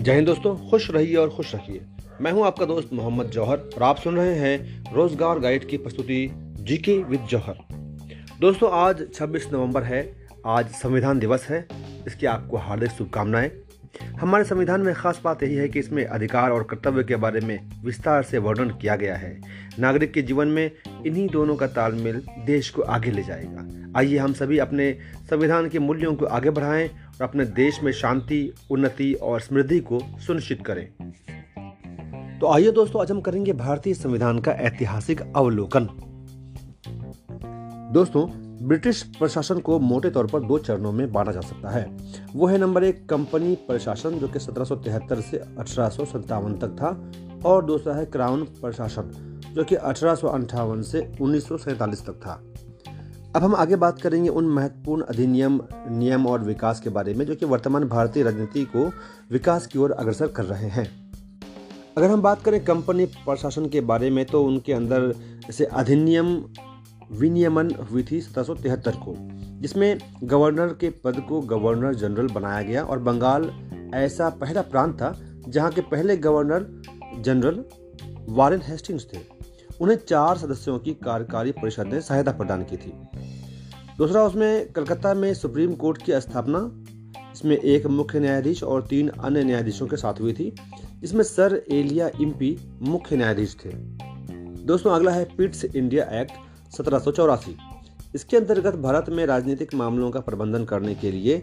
जय हिंद दोस्तों, खुश रहिए और खुश रखिए। मैं हूँ आपका दोस्त मोहम्मद जौहर और आप सुन रहे हैं रोज़गार गाइड की प्रस्तुति जीके विद जौहर। दोस्तों, आज 26 नवंबर है, आज संविधान दिवस है, इसकी आपको हार्दिक शुभकामनाएँ। हमारे संविधान में खास बात यही है कि इसमें अधिकार और कर्तव्य के बारे में विस्तार से वर्णन किया गया है। नागरिक के जीवन में इन्हीं दोनों का तालमेल देश को आगे ले जाएगा। आइए हम सभी अपने संविधान के मूल्यों को आगे बढ़ाएँ अपने देश में शांति, उन्नति और समृद्धि को सुनिश्चित करें। तो आइए दोस्तों, आज हम करेंगे भारतीय संविधान का ऐतिहासिक अवलोकन। दोस्तों, ब्रिटिश प्रशासन को मोटे तौर पर दो चरणों में बांटा जा सकता है। वो है नंबर एक, कंपनी प्रशासन, जो कि सत्रह से अठारह तक था, और दूसरा है क्राउन प्रशासन, जो कि अठारह से उन्नीस तक था। अब हम आगे बात करेंगे उन महत्वपूर्ण अधिनियम, नियम और विकास के बारे में, जो कि वर्तमान भारतीय राजनीति को विकास की ओर अग्रसर कर रहे हैं। अगर हम बात करें कंपनी प्रशासन के बारे में तो उनके अंदर जैसे अधिनियम विनियमन हुई थी सत्रह सौ तिहत्तर को, जिसमें गवर्नर के पद को गवर्नर जनरल बनाया गया और बंगाल ऐसा पहला प्रांत था, जहाँ के पहले गवर्नर जनरल वारेन हेस्टिंग्स थे। उन्हें चार सदस्यों की कार्यकारी परिषद ने सहायता प्रदान की थी। दूसरा उसमें कलकत्ता में सुप्रीम कोर्ट की स्थापना, इसमें एक मुख्य न्यायाधीश और तीन अन्य न्यायाधीशों के साथ हुई थी। इसमें सर एलिया इम्पी मुख्य न्यायाधीश थे। दोस्तों, अगला है पिट्स इंडिया एक्ट सत्रह इसके अंतर्गत भारत में राजनीतिक मामलों का प्रबंधन करने के लिए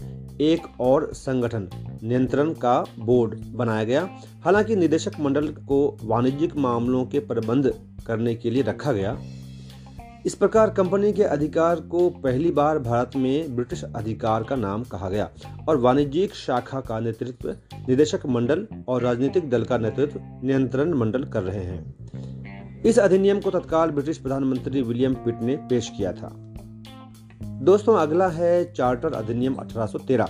एक और संगठन, नियंत्रण का बोर्ड बनाया गया। हालाँकि निदेशक मंडल को वाणिज्यिक मामलों के प्रबंध करने के लिए रखा गया। इस प्रकार कंपनी के अधिकार को पहली बार भारत में ब्रिटिश अधिकार का नाम कहा गया और वाणिज्यिक शाखा का नेतृत्व निदेशक मंडल और राजनीतिक दल का नेतृत्व नियंत्रण मंडल कर रहे हैं। इस अधिनियम को तत्काल ब्रिटिश प्रधानमंत्री विलियम पिट ने पेश किया था। दोस्तों, अगला है चार्टर अधिनियम 1813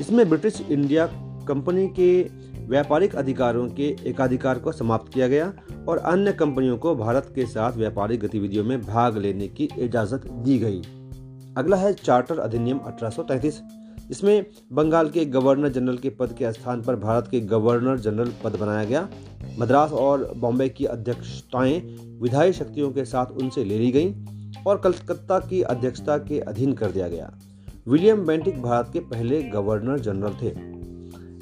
इसमें ब्रिटिश इंडिया कंपनी के व्यापारिक अधिकारों के एकाधिकार को समाप्त किया गया और अन्य कंपनियों को भारत के साथ व्यापारिक गतिविधियों में भाग लेने की इजाज़त दी गई। अगला है चार्टर अधिनियम 1833 इसमें बंगाल के गवर्नर जनरल के पद के स्थान पर भारत के गवर्नर जनरल पद बनाया गया। मद्रास और बॉम्बे की अध्यक्षताएँ विधायी शक्तियों के साथ उनसे ले ली गईं और कलकत्ता की अध्यक्षता के अधीन कर दिया गया। विलियम बेंटिक भारत के पहले गवर्नर जनरल थे।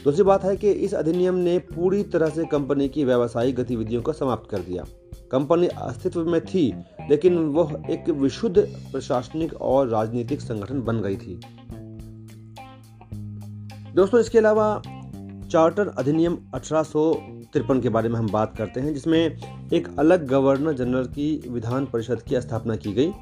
दूसरी बात है कि इस अधिनियम ने पूरी तरह से कंपनी की व्यावसायिक गतिविधियों को समाप्त कर दिया। कंपनी अस्तित्व में थी, लेकिन वह एक विशुद्ध प्रशासनिक और राजनीतिक संगठन बन गई थी। दोस्तों, इसके अलावा चार्टर अधिनियम अठारह सौ तिरपन के बारे में हम बात करते हैं, जिसमें एक अलग गवर्नर जनरल की विधान परिषद की स्थापना की गई।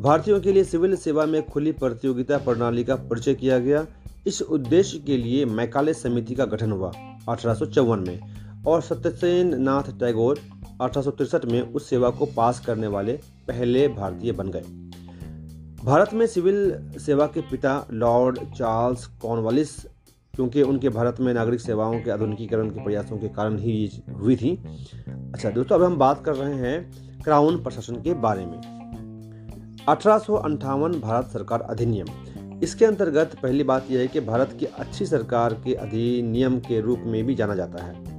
भारतीयों के लिए सिविल सेवा में खुली प्रतियोगिता प्रणाली का परिचय किया गया इस उद्देश्य के लिए मैकाले समिति का गठन हुआ अठारह सौ चौवन में, और सत्यसेन नाथ टैगोर अठारह में उस सेवा को पास करने वाले पहले भारतीय बन गए। भारत में सिविल सेवा के पिता लॉर्ड चार्ल्स कॉर्नवालिस, क्योंकि उनके भारत में नागरिक सेवाओं के आधुनिकीकरण के प्रयासों के कारण ही हुई थी। अच्छा दोस्तों, अब हम बात कर रहे हैं क्राउन प्रशासन के बारे में। अठारह भारत सरकार अधिनियम। इसके अंतर्गत पहली बात यह है कि भारत की अच्छी सरकार के अधिनियम के रूप में भी जाना जाता है।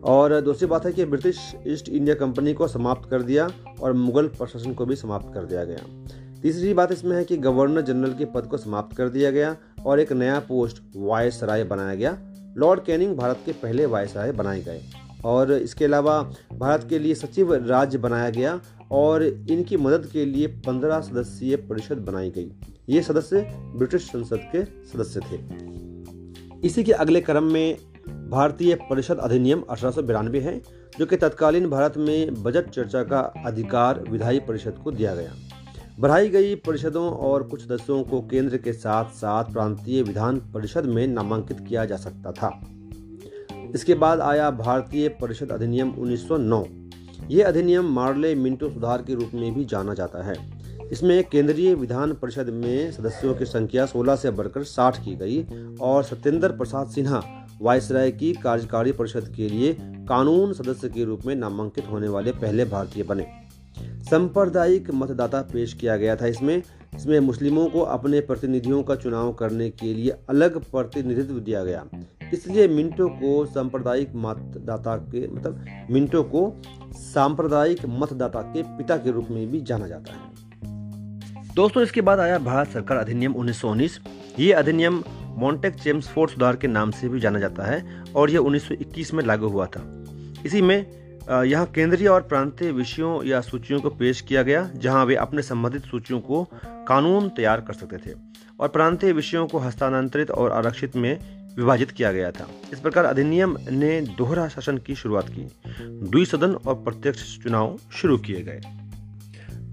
और दूसरी बात है कि ब्रिटिश ईस्ट इंडिया कंपनी को समाप्त कर दिया और मुगल प्रशासन को भी समाप्त कर दिया गया। तीसरी बात इसमें है कि गवर्नर जनरल के पद को समाप्त कर दिया गया और एक नया पोस्ट वायसराय बनाया गया। लॉर्ड कैनिंग भारत के पहले वायसराय बनाए गए। और इसके अलावा भारत के लिए सचिव राज्य बनाया गया और इनकी मदद के लिए पंद्रह सदस्यीय परिषद बनाई गई। ये सदस्य ब्रिटिश संसद के सदस्य थे। इसी के अगले क्रम में भारतीय परिषद अधिनियम अठारह है, जो कि तत्कालीन भारत में बजट चर्चा का अधिकार विधायी परिषद को दिया गया। बढ़ाई गई परिषदों और कुछ सदस्यों को केंद्र के साथ साथ प्रांतीय विधान परिषद में नामांकित किया जा सकता था। इसके बाद आया भारतीय परिषद अधिनियम 1909 ये अधिनियम मार्ले मिंटो सुधार के रूप में भी जाना जाता है। इसमें केंद्रीय विधान परिषद में सदस्यों की संख्या 16 से बढ़कर 60 की गई और सत्येंद्र प्रसाद सिन्हा, वायसराय की कार्यकारी परिषद के लिए कानून सदस्य के रूप में नामांकित होने वाले पहले भारतीय बने। सांप्रदायिक मतदाता पेश किया गया था इसमें। इसमें मुस्लिमों को अपने प्रतिनिधियों का चुनाव करने के लिए अलग प्रतिनिधित्व दिया गया। इसलिए मिंटो को सांप्रदायिक मतदाता के मतलब मिंटो को सांप्रदायिक मतदाता के पिता के रूप में भी जाना जाता है। दोस्तों, इसके बाद आया भारत सरकार अधिनियम उन्नीस ये अधिनियम मॉन्टेक चेम्सफोर्ड सुधार के नाम से भी जाना जाता है और यह 1921 में लागू हुआ था। इसी में यहाँ केंद्रीय और प्रांतीय विषयों या सूचियों को पेश किया गया, जहाँ वे अपने संबंधित सूचियों को कानून तैयार कर सकते थे और प्रांतीय विषयों को हस्तांतरित और आरक्षित में विभाजित किया गया था। इस प्रकार अधिनियम ने दोहरा शासन की शुरुआत की, द्विसदन और प्रत्यक्ष चुनाव शुरू किए गए।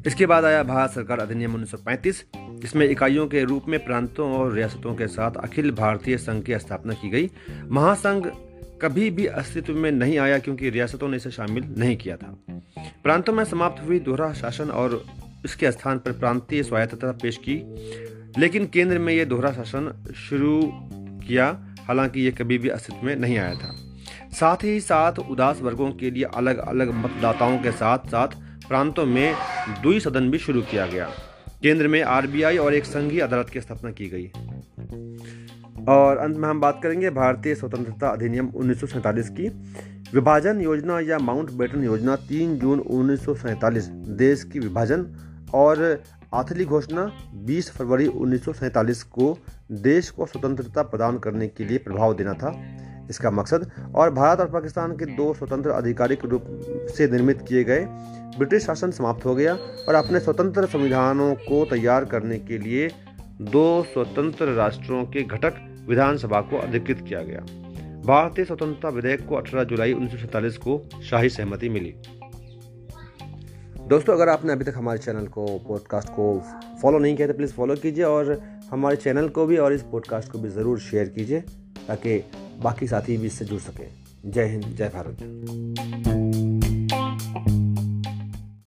इसके बाद आया भारत सरकार अधिनियम 1935 जिसमें इकाइयों के रूप में प्रांतों और रियासतों के साथ अखिल भारतीय संघ की स्थापना की गई। महासंघ कभी भी अस्तित्व में नहीं आया क्योंकि रियासतों ने इसे शामिल नहीं किया था। प्रांतों में समाप्त हुई दोहरा शासन और इसके स्थान पर प्रांतीय स्वायत्तता पेश की। लेकिन केंद्र में यह दोहरा शासन शुरू किया, हालाँकि यह कभी भी अस्तित्व में नहीं आया था। साथ ही साथ उदास वर्गों के लिए अलग अलग मतदाताओं के साथ साथ प्रांतों में दुई सदन भी शुरू किया गया। केंद्र में आरबीआई और एक संघीय अदालत की स्थापना की गई। और अंत में हम बात करेंगे भारतीय स्वतंत्रता अधिनियम उन्नीस की। विभाजन योजना या माउंट बेटन योजना 3 जून उन्नीस देश की विभाजन और आथली घोषणा 20 फरवरी उन्नीस को देश को स्वतंत्रता प्रदान करने के लिए प्रभाव देना था। इसका मकसद। और भारत और पाकिस्तान के दो स्वतंत्र आधिकारिक रूप से निर्मित किए गए। ब्रिटिश शासन समाप्त हो गया और अपने स्वतंत्र संविधानों को तैयार करने के लिए दो स्वतंत्र राष्ट्रों के घटक विधानसभा को अधिकृत किया गया। भारतीय स्वतंत्रता विधेयक को 18 जुलाई उन्नीस सौ सैंतालीस को शाही सहमति मिली। दोस्तों, अगर आपने अभी तक हमारे चैनल को पॉडकास्ट को फॉलो नहीं किया तो प्लीज़ फॉलो कीजिए और हमारे चैनल को भी और इस पॉडकास्ट को भी ज़रूर शेयर कीजिए, ताकि बाकी साथी भी इससे जुड़ सकें। जय हिंद जय भारत।